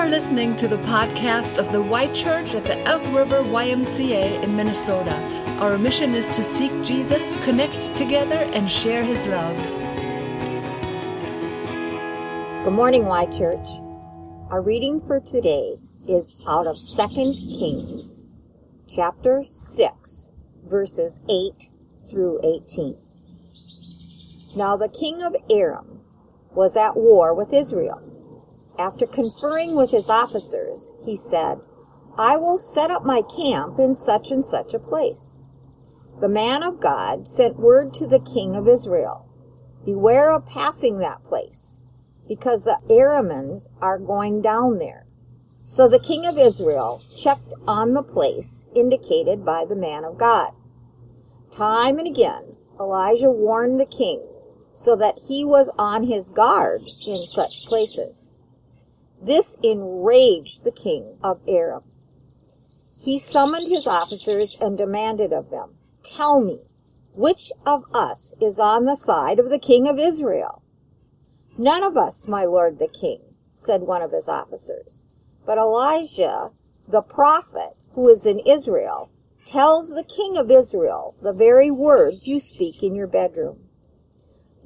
are listening to the podcast of the Y Church at the Elk River YMCA in Minnesota. Our mission is to seek Jesus, connect together, and share his love. Good morning, Y Church. Our reading for today is out of 2 Kings, chapter 6, verses 8 through 18. Now the king of Aram was at war with Israel. After conferring with his officers, he said, I will set up my camp in such and such a place. The man of God sent word to the king of Israel, Beware of passing that place, because the Arameans are going down there. So the king of Israel checked on the place indicated by the man of God. Time and again, Elijah warned the king so that he was on his guard in such places. This enraged the king of Aram. He summoned his officers and demanded of them, Tell me, which of us is on the side of the king of Israel? None of us, my lord the king, said one of his officers. But Elijah, the prophet, who is in Israel, tells the king of Israel the very words you speak in your bedroom.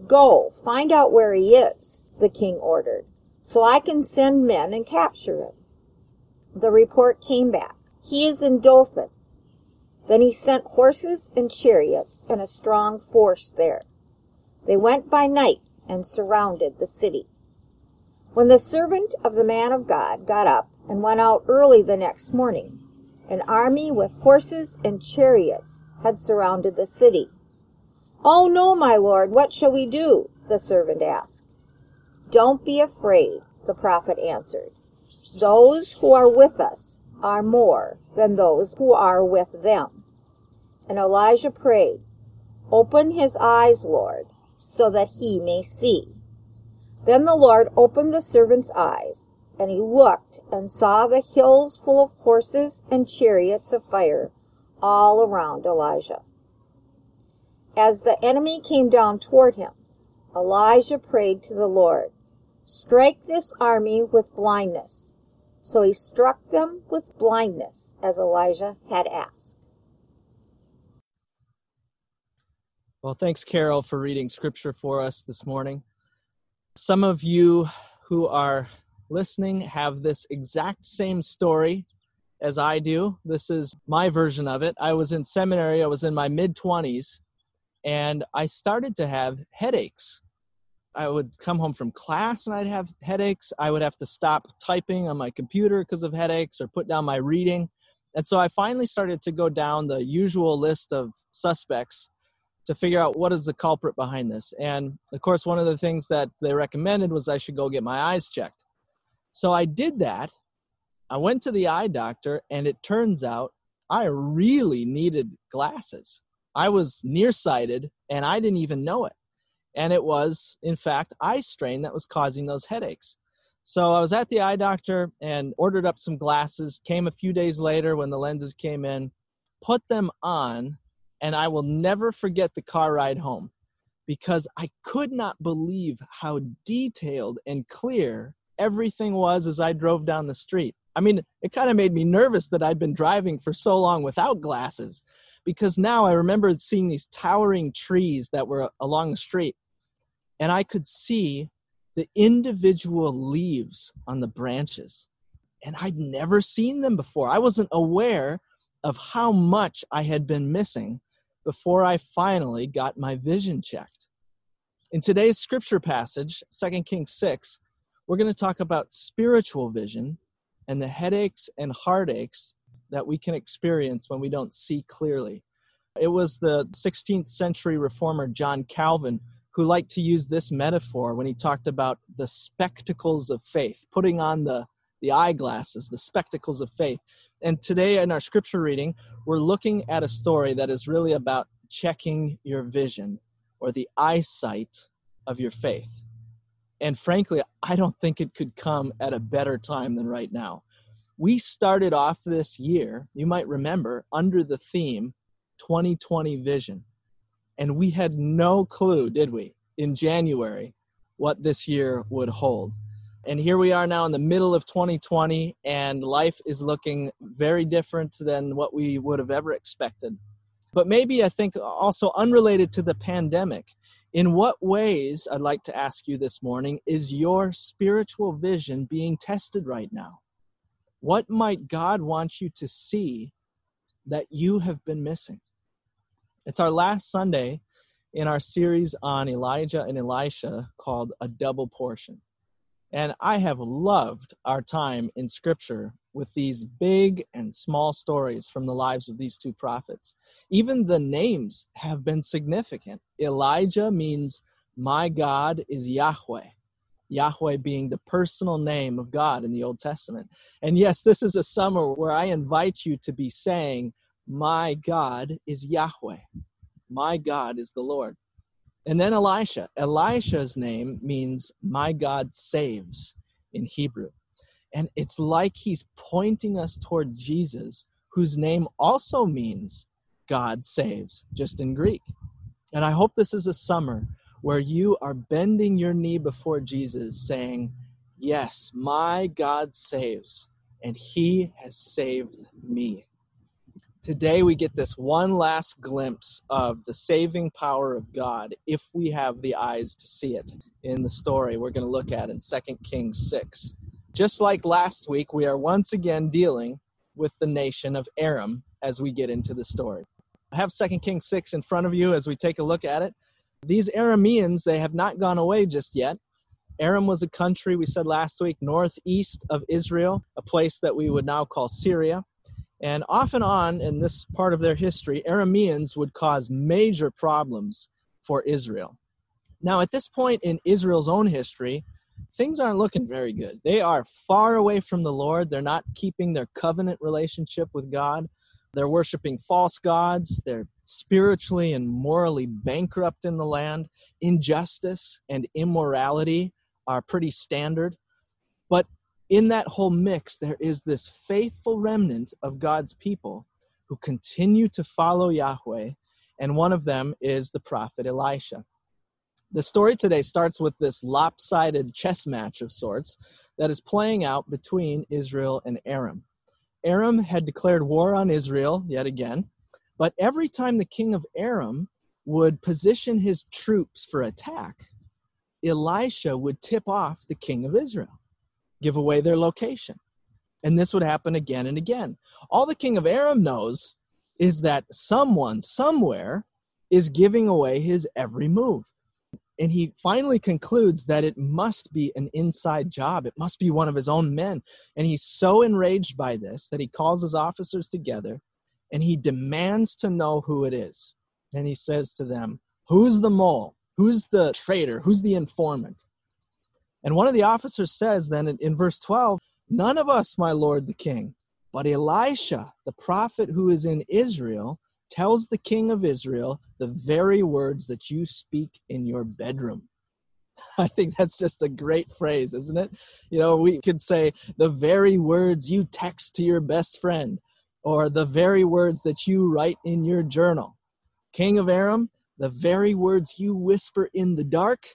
Go, find out where he is, the king ordered so I can send men and capture it. The report came back. He is in Dothan. Then he sent horses and chariots and a strong force there. They went by night and surrounded the city. When the servant of the man of God got up and went out early the next morning, an army with horses and chariots had surrounded the city. Oh no, my lord, what shall we do? the servant asked. Don't be afraid, the prophet answered. Those who are with us are more than those who are with them. And Elijah prayed, Open his eyes, Lord, so that he may see. Then the Lord opened the servant's eyes, and he looked and saw the hills full of horses and chariots of fire all around Elijah. As the enemy came down toward him, Elijah prayed to the Lord, Strike this army with blindness. So he struck them with blindness, as Elijah had asked. Well, thanks, Carol, for reading scripture for us this morning. Some of you who are listening have this exact same story as I do. This is my version of it. I was in seminary, I was in my mid 20s, and I started to have headaches I would come home from class and I'd have headaches. I would have to stop typing on my computer because of headaches or put down my reading. And so I finally started to go down the usual list of suspects to figure out what is the culprit behind this. And of course, one of the things that they recommended was I should go get my eyes checked. So I did that. I went to the eye doctor, and it turns out I really needed glasses. I was nearsighted, and I didn't even know it and it was in fact eye strain that was causing those headaches. So i was at the eye doctor and ordered up some glasses came a few days later when the lenses came in put them on and i will never forget the car ride home because i could not believe how detailed and clear everything was as i drove down the street. I mean it kind of made me nervous that i'd been driving for so long without glasses because now i remember seeing these towering trees that were along the street and I could see the individual leaves on the branches. And I'd never seen them before. I wasn't aware of how much I had been missing before I finally got my vision checked. In today's scripture passage, 2 Kings 6, we're going to talk about spiritual vision and the headaches and heartaches that we can experience when we don't see clearly. It was the 16th century reformer John Calvin who liked to use this metaphor when he talked about the spectacles of faith, putting on the, the eyeglasses, the spectacles of faith. And today in our scripture reading, we're looking at a story that is really about checking your vision or the eyesight of your faith. And frankly, I don't think it could come at a better time than right now. We started off this year, you might remember, under the theme 2020 Vision. And we had no clue, did we, in January, what this year would hold. And here we are now in the middle of 2020, and life is looking very different than what we would have ever expected. But maybe I think also unrelated to the pandemic. In what ways, I'd like to ask you this morning, is your spiritual vision being tested right now? What might God want you to see that you have been missing? It's our last Sunday in our series on Elijah and Elisha called A Double Portion. And I have loved our time in Scripture with these big and small stories from the lives of these two prophets. Even the names have been significant. Elijah means, My God is Yahweh. Yahweh being the personal name of God in the Old Testament. And yes, this is a summer where I invite you to be saying, My God is Yahweh. My God is the Lord. And then Elisha. Elisha's name means my God saves in Hebrew. And it's like he's pointing us toward Jesus, whose name also means God saves, just in Greek. And I hope this is a summer where you are bending your knee before Jesus, saying, Yes, my God saves, and he has saved me. Today, we get this one last glimpse of the saving power of God if we have the eyes to see it in the story we're going to look at in 2 Kings 6. Just like last week, we are once again dealing with the nation of Aram as we get into the story. I have 2 Kings 6 in front of you as we take a look at it. These Arameans, they have not gone away just yet. Aram was a country, we said last week, northeast of Israel, a place that we would now call Syria. And off and on in this part of their history, Arameans would cause major problems for Israel. Now, at this point in Israel's own history, things aren't looking very good. They are far away from the Lord. They're not keeping their covenant relationship with God. They're worshiping false gods. They're spiritually and morally bankrupt in the land. Injustice and immorality are pretty standard. But in that whole mix, there is this faithful remnant of God's people who continue to follow Yahweh, and one of them is the prophet Elisha. The story today starts with this lopsided chess match of sorts that is playing out between Israel and Aram. Aram had declared war on Israel yet again, but every time the king of Aram would position his troops for attack, Elisha would tip off the king of Israel give away their location. And this would happen again and again. All the king of Aram knows is that someone somewhere is giving away his every move. And he finally concludes that it must be an inside job. It must be one of his own men. And he's so enraged by this that he calls his officers together and he demands to know who it is. And he says to them, Who's the mole? Who's the traitor? Who's the informant? And one of the officers says then in, verse 12, None of us, my lord the king, but Elisha, the prophet who is in Israel, tells the king of Israel the very words that you speak in your bedroom. I think that's just a great phrase, isn't it? You know, we could say the very words you text to your best friend, or the very words that you write in your journal. King of Aram, the very words you whisper in the dark,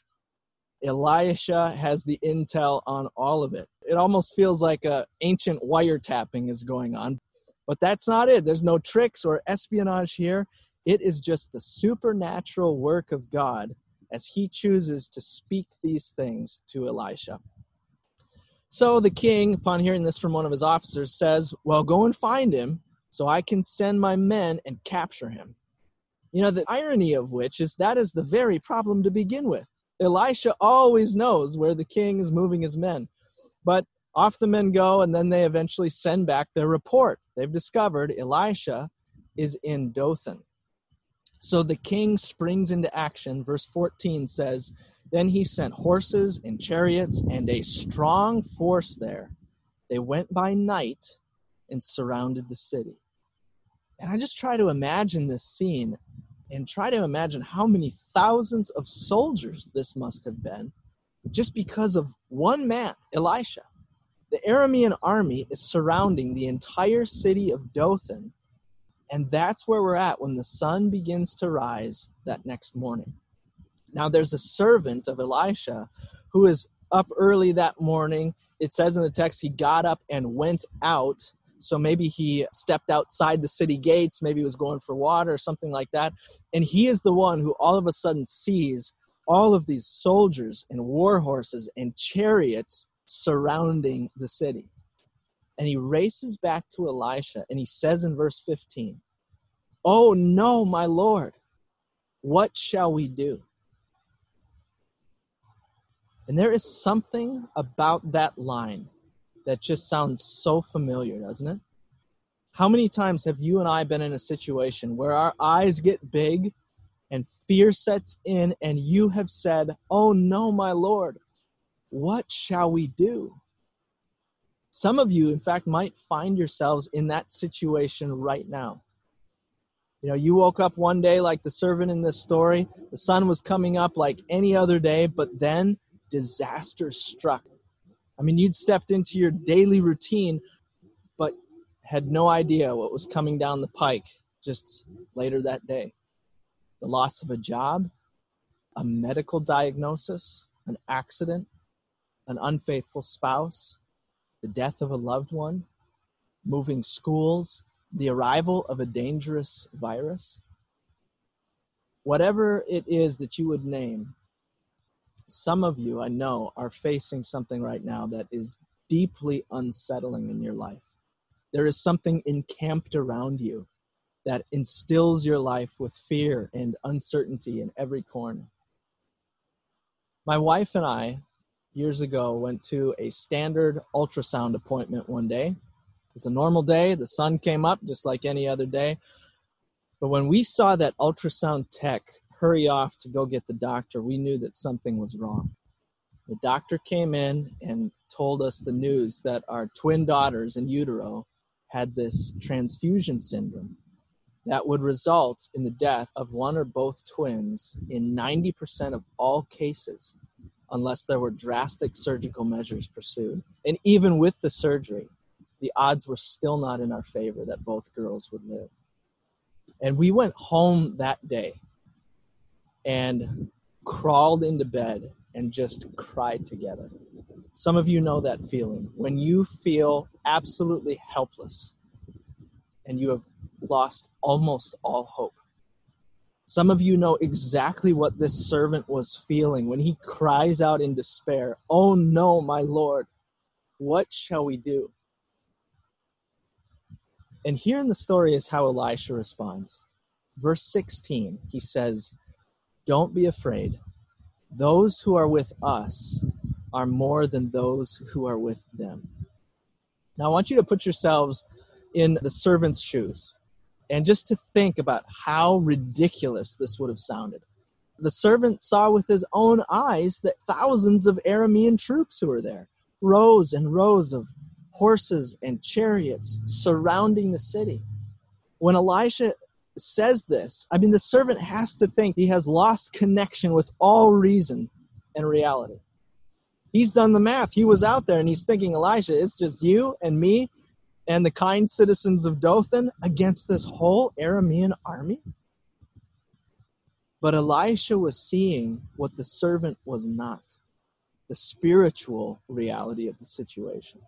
Elisha has the intel on all of it. It almost feels like a ancient wiretapping is going on, but that's not it. There's no tricks or espionage here. It is just the supernatural work of God as he chooses to speak these things to Elisha. So the king, upon hearing this from one of his officers, says, Well, go and find him so I can send my men and capture him. You know, the irony of which is that is the very problem to begin with. Elisha always knows where the king is moving his men. But off the men go, and then they eventually send back their report. They've discovered Elisha is in Dothan. So the king springs into action. Verse 14 says, Then he sent horses and chariots and a strong force there. They went by night and surrounded the city. And I just try to imagine this scene and try to imagine how many thousands of soldiers this must have been just because of one man, Elisha. The Aramean army is surrounding the entire city of Dothan, and that's where we're at when the sun begins to rise that next morning. Now, there's a servant of Elisha who is up early that morning. It says in the text he got up and went out. So maybe he stepped outside the city gates, maybe he was going for water or something like that. And he is the one who all of a sudden sees all of these soldiers and war horses and chariots surrounding the city. And he races back to Elisha and he says in verse 15, Oh no, my Lord, what shall we do? And there is something about that line that just sounds so familiar, doesn't it? How many times have you and I been in a situation where our eyes get big and fear sets in, and you have said, Oh no, my Lord, what shall we do? Some of you, in fact, might find yourselves in that situation right now. You know, you woke up one day like the servant in this story, the sun was coming up like any other day, but then disaster struck. I mean, you'd stepped into your daily routine, but had no idea what was coming down the pike just later that day. The loss of a job, a medical diagnosis, an accident, an unfaithful spouse, the death of a loved one, moving schools, the arrival of a dangerous virus. Whatever it is that you would name, some of you, I know, are facing something right now that is deeply unsettling in your life. There is something encamped around you that instills your life with fear and uncertainty in every corner. My wife and I, years ago, went to a standard ultrasound appointment one day. It was a normal day, the sun came up just like any other day. But when we saw that ultrasound tech hurry off to go get the doctor, we knew that something was wrong. The doctor came in and told us the news that our twin daughters in utero had this transfusion syndrome that would result in the death of one or both twins in 90% of all cases unless there were drastic surgical measures pursued. And even with the surgery, the odds were still not in our favor that both girls would live. And we went home that day and crawled into bed and just cried together. Some of you know that feeling when you feel absolutely helpless and you have lost almost all hope. Some of you know exactly what this servant was feeling when he cries out in despair, Oh no, my Lord, what shall we do? And here in the story is how Elisha responds. Verse 16, he says, don't be afraid. Those who are with us are more than those who are with them. Now, I want you to put yourselves in the servant's shoes and just to think about how ridiculous this would have sounded. The servant saw with his own eyes that thousands of Aramean troops who were there, rows and rows of horses and chariots surrounding the city. When Elisha says this, I mean, the servant has to think he has lost connection with all reason and reality. He's done the math. He was out there and he's thinking, Elisha, it's just you and me and the kind citizens of Dothan against this whole Aramean army. But Elisha was seeing what the servant was not the spiritual reality of the situation.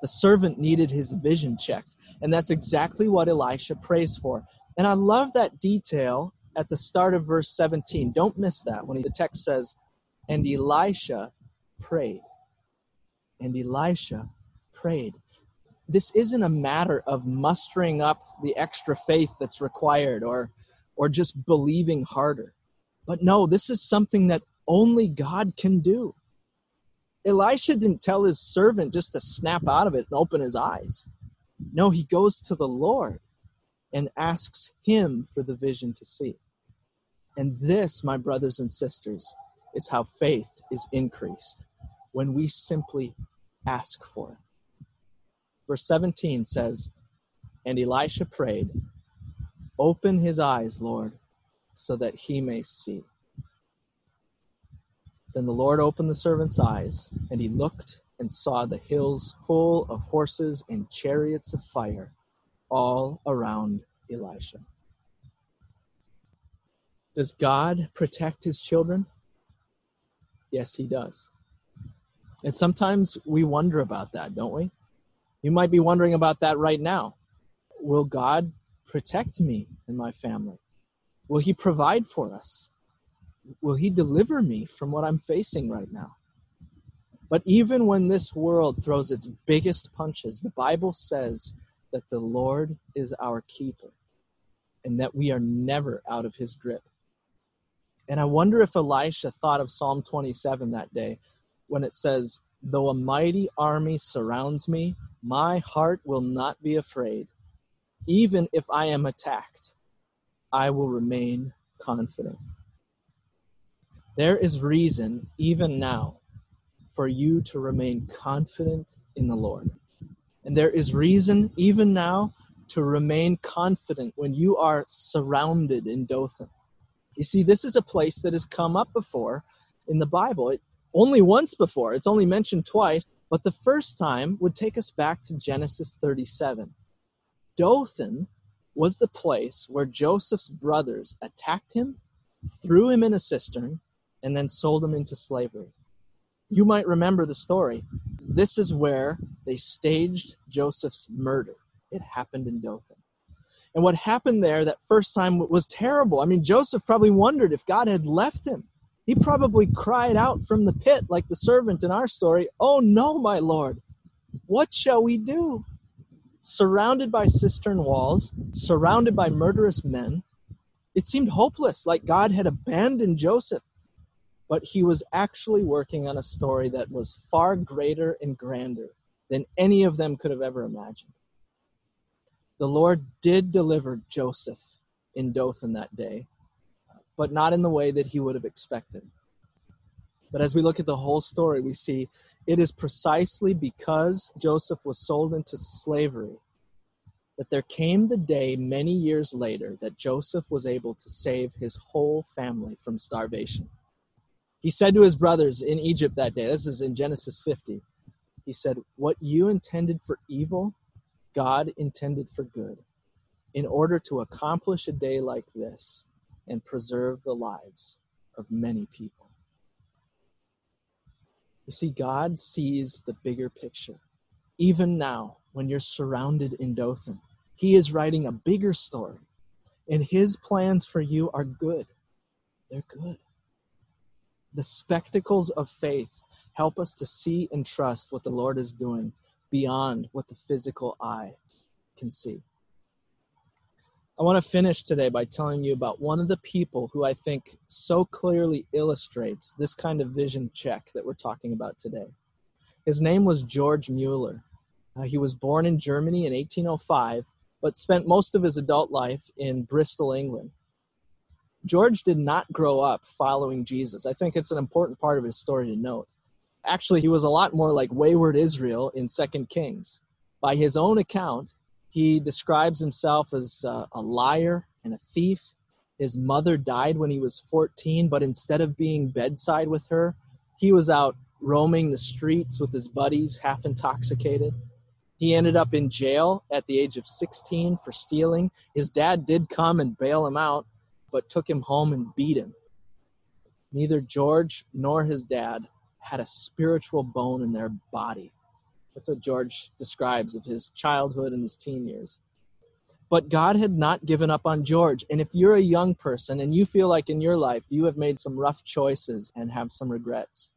The servant needed his vision checked. And that's exactly what Elisha prays for. And I love that detail at the start of verse 17. Don't miss that when the text says, And Elisha prayed. And Elisha prayed. This isn't a matter of mustering up the extra faith that's required or, or just believing harder. But no, this is something that only God can do. Elisha didn't tell his servant just to snap out of it and open his eyes. No, he goes to the Lord and asks Him for the vision to see. And this, my brothers and sisters, is how faith is increased when we simply ask for it. Verse 17 says, And Elisha prayed, Open his eyes, Lord, so that he may see. Then the Lord opened the servant's eyes, and he looked and saw the hills full of horses and chariots of fire all around Elisha. Does God protect his children? Yes, he does. And sometimes we wonder about that, don't we? You might be wondering about that right now. Will God protect me and my family? Will He provide for us? Will He deliver me from what I'm facing right now? But even when this world throws its biggest punches, the Bible says that the Lord is our keeper and that we are never out of His grip. And I wonder if Elisha thought of Psalm 27 that day when it says, Though a mighty army surrounds me, my heart will not be afraid. Even if I am attacked, I will remain confident. There is reason, even now, for you to remain confident in the Lord. And there is reason, even now, to remain confident when you are surrounded in Dothan. You see, this is a place that has come up before in the Bible. It, only once before, it's only mentioned twice, but the first time would take us back to Genesis 37. Dothan was the place where Joseph's brothers attacked him, threw him in a cistern, and then sold him into slavery. You might remember the story. This is where they staged Joseph's murder. It happened in Dothan. And what happened there that first time was terrible. I mean, Joseph probably wondered if God had left him. He probably cried out from the pit, like the servant in our story, Oh no, my Lord, what shall we do? Surrounded by cistern walls, surrounded by murderous men, it seemed hopeless, like God had abandoned Joseph. But he was actually working on a story that was far greater and grander than any of them could have ever imagined. The Lord did deliver Joseph in Dothan that day, but not in the way that he would have expected. But as we look at the whole story, we see it is precisely because Joseph was sold into slavery that there came the day many years later that Joseph was able to save his whole family from starvation. He said to his brothers in Egypt that day, this is in Genesis 50, he said, What you intended for evil, God intended for good in order to accomplish a day like this and preserve the lives of many people. You see, God sees the bigger picture. Even now, when you're surrounded in Dothan, He is writing a bigger story, and His plans for you are good. They're good. The spectacles of faith help us to see and trust what the Lord is doing beyond what the physical eye can see. I want to finish today by telling you about one of the people who I think so clearly illustrates this kind of vision check that we're talking about today. His name was George Mueller. Uh, he was born in Germany in 1805, but spent most of his adult life in Bristol, England. George did not grow up following Jesus. I think it's an important part of his story to note. Actually, he was a lot more like wayward Israel in Second Kings. By his own account, he describes himself as uh, a liar and a thief. His mother died when he was 14, but instead of being bedside with her, he was out roaming the streets with his buddies, half intoxicated. He ended up in jail at the age of 16 for stealing. His dad did come and bail him out, but took him home and beat him. Neither George nor his dad had a spiritual bone in their body. That's what George describes of his childhood and his teen years. But God had not given up on George. And if you're a young person and you feel like in your life you have made some rough choices and have some regrets,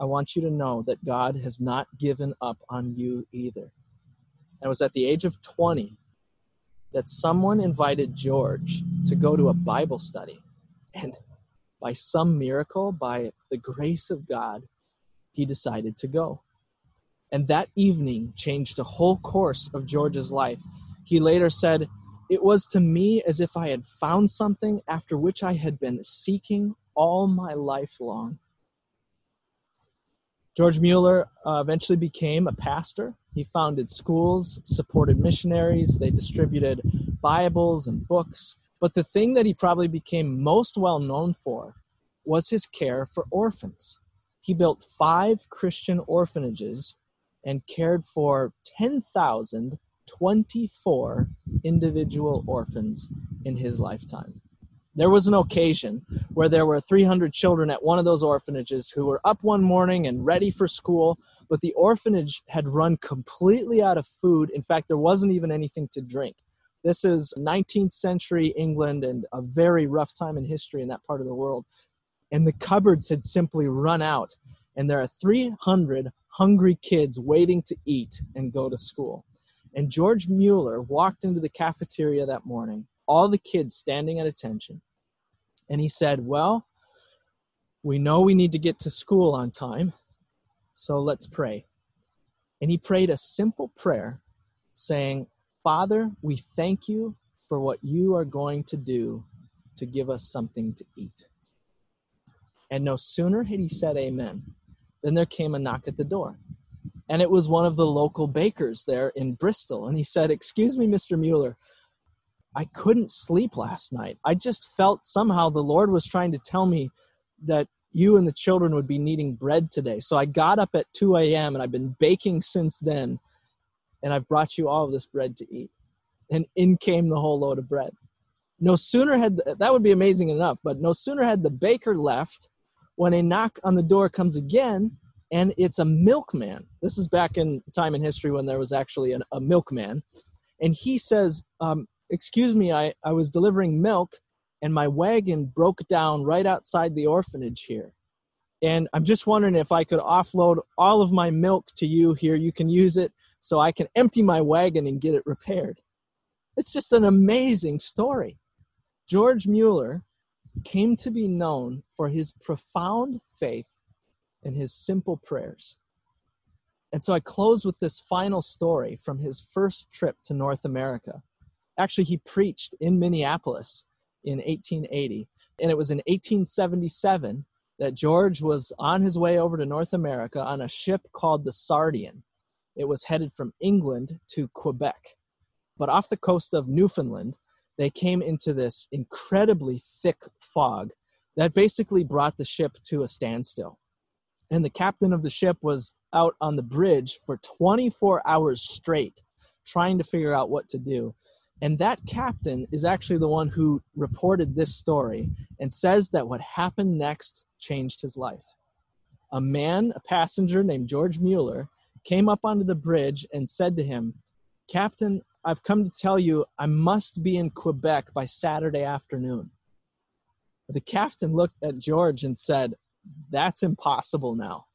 I want you to know that God has not given up on you either. And it was at the age of 20 that someone invited George to go to a Bible study. And by some miracle, by the grace of God, he decided to go. And that evening changed the whole course of George's life. He later said, It was to me as if I had found something after which I had been seeking all my life long. George Mueller uh, eventually became a pastor. He founded schools, supported missionaries, they distributed Bibles and books. But the thing that he probably became most well known for was his care for orphans. He built five Christian orphanages and cared for 10,024 individual orphans in his lifetime. There was an occasion where there were 300 children at one of those orphanages who were up one morning and ready for school, but the orphanage had run completely out of food. In fact, there wasn't even anything to drink. This is 19th century England and a very rough time in history in that part of the world. And the cupboards had simply run out, and there are 300 hungry kids waiting to eat and go to school. And George Mueller walked into the cafeteria that morning, all the kids standing at attention, and he said, Well, we know we need to get to school on time, so let's pray. And he prayed a simple prayer saying, Father, we thank you for what you are going to do to give us something to eat. And no sooner had he said amen than there came a knock at the door. And it was one of the local bakers there in Bristol. And he said, Excuse me, Mr. Mueller, I couldn't sleep last night. I just felt somehow the Lord was trying to tell me that you and the children would be needing bread today. So I got up at 2 a.m. and I've been baking since then. And I've brought you all of this bread to eat. And in came the whole load of bread. No sooner had the, that would be amazing enough, but no sooner had the baker left when a knock on the door comes again and it's a milkman. This is back in time in history when there was actually an, a milkman. And he says, um, Excuse me, I, I was delivering milk and my wagon broke down right outside the orphanage here. And I'm just wondering if I could offload all of my milk to you here. You can use it so I can empty my wagon and get it repaired. It's just an amazing story. George Mueller came to be known for his profound faith and his simple prayers. And so I close with this final story from his first trip to North America. Actually, he preached in Minneapolis in 1880, and it was in 1877 that George was on his way over to North America on a ship called the Sardinian. It was headed from England to Quebec. But off the coast of Newfoundland, they came into this incredibly thick fog that basically brought the ship to a standstill. And the captain of the ship was out on the bridge for 24 hours straight trying to figure out what to do. And that captain is actually the one who reported this story and says that what happened next changed his life. A man, a passenger named George Mueller, came up onto the bridge and said to him, Captain, I've come to tell you I must be in Quebec by Saturday afternoon. The captain looked at George and said, That's impossible now.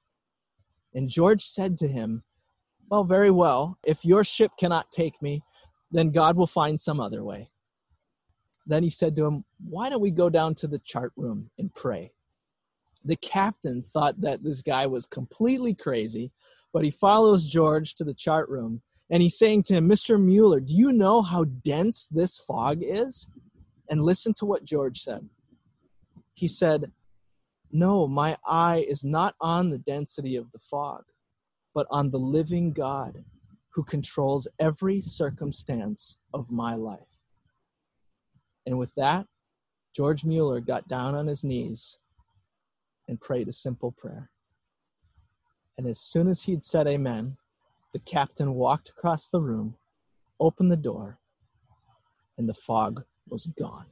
And George said to him, Well, very well. If your ship cannot take me, then God will find some other way. Then he said to him, Why don't we go down to the chart room and pray? The captain thought that this guy was completely crazy, but he follows George to the chart room and he's saying to him, Mr. Mueller, do you know how dense this fog is? And listen to what George said. He said, No, my eye is not on the density of the fog, but on the living God who controls every circumstance of my life. And with that, George Mueller got down on his knees and prayed a simple prayer. And as soon as he'd said amen, the captain walked across the room, opened the door, and the fog was gone.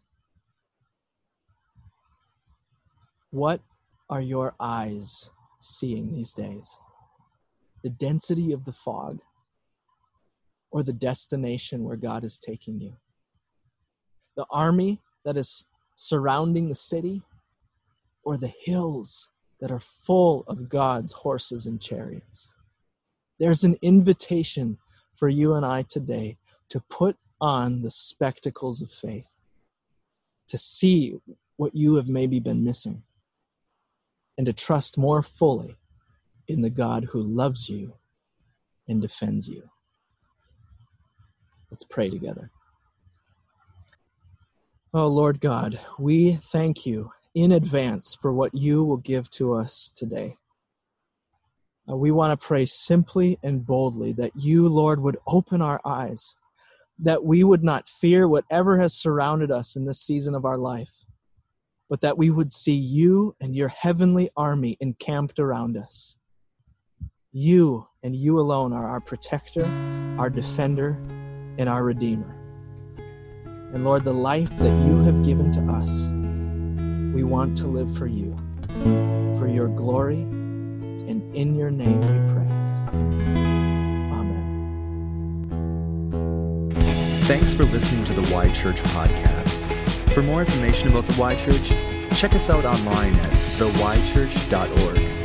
What are your eyes seeing these days? The density of the fog or the destination where God is taking you? The army that is surrounding the city or the hills that are full of God's horses and chariots? There's an invitation for you and I today to put on the spectacles of faith, to see what you have maybe been missing, and to trust more fully in the God who loves you and defends you. Let's pray together. Oh, Lord God, we thank you in advance for what you will give to us today. Uh, we want to pray simply and boldly that you, Lord, would open our eyes, that we would not fear whatever has surrounded us in this season of our life, but that we would see you and your heavenly army encamped around us. You and you alone are our protector, our defender, and our redeemer. And Lord, the life that you have given to us We want to live for you, for your glory, and in your name we pray. Amen. Thanks for listening to the Y Church podcast. For more information about the Y Church, check us out online at theychurch.org.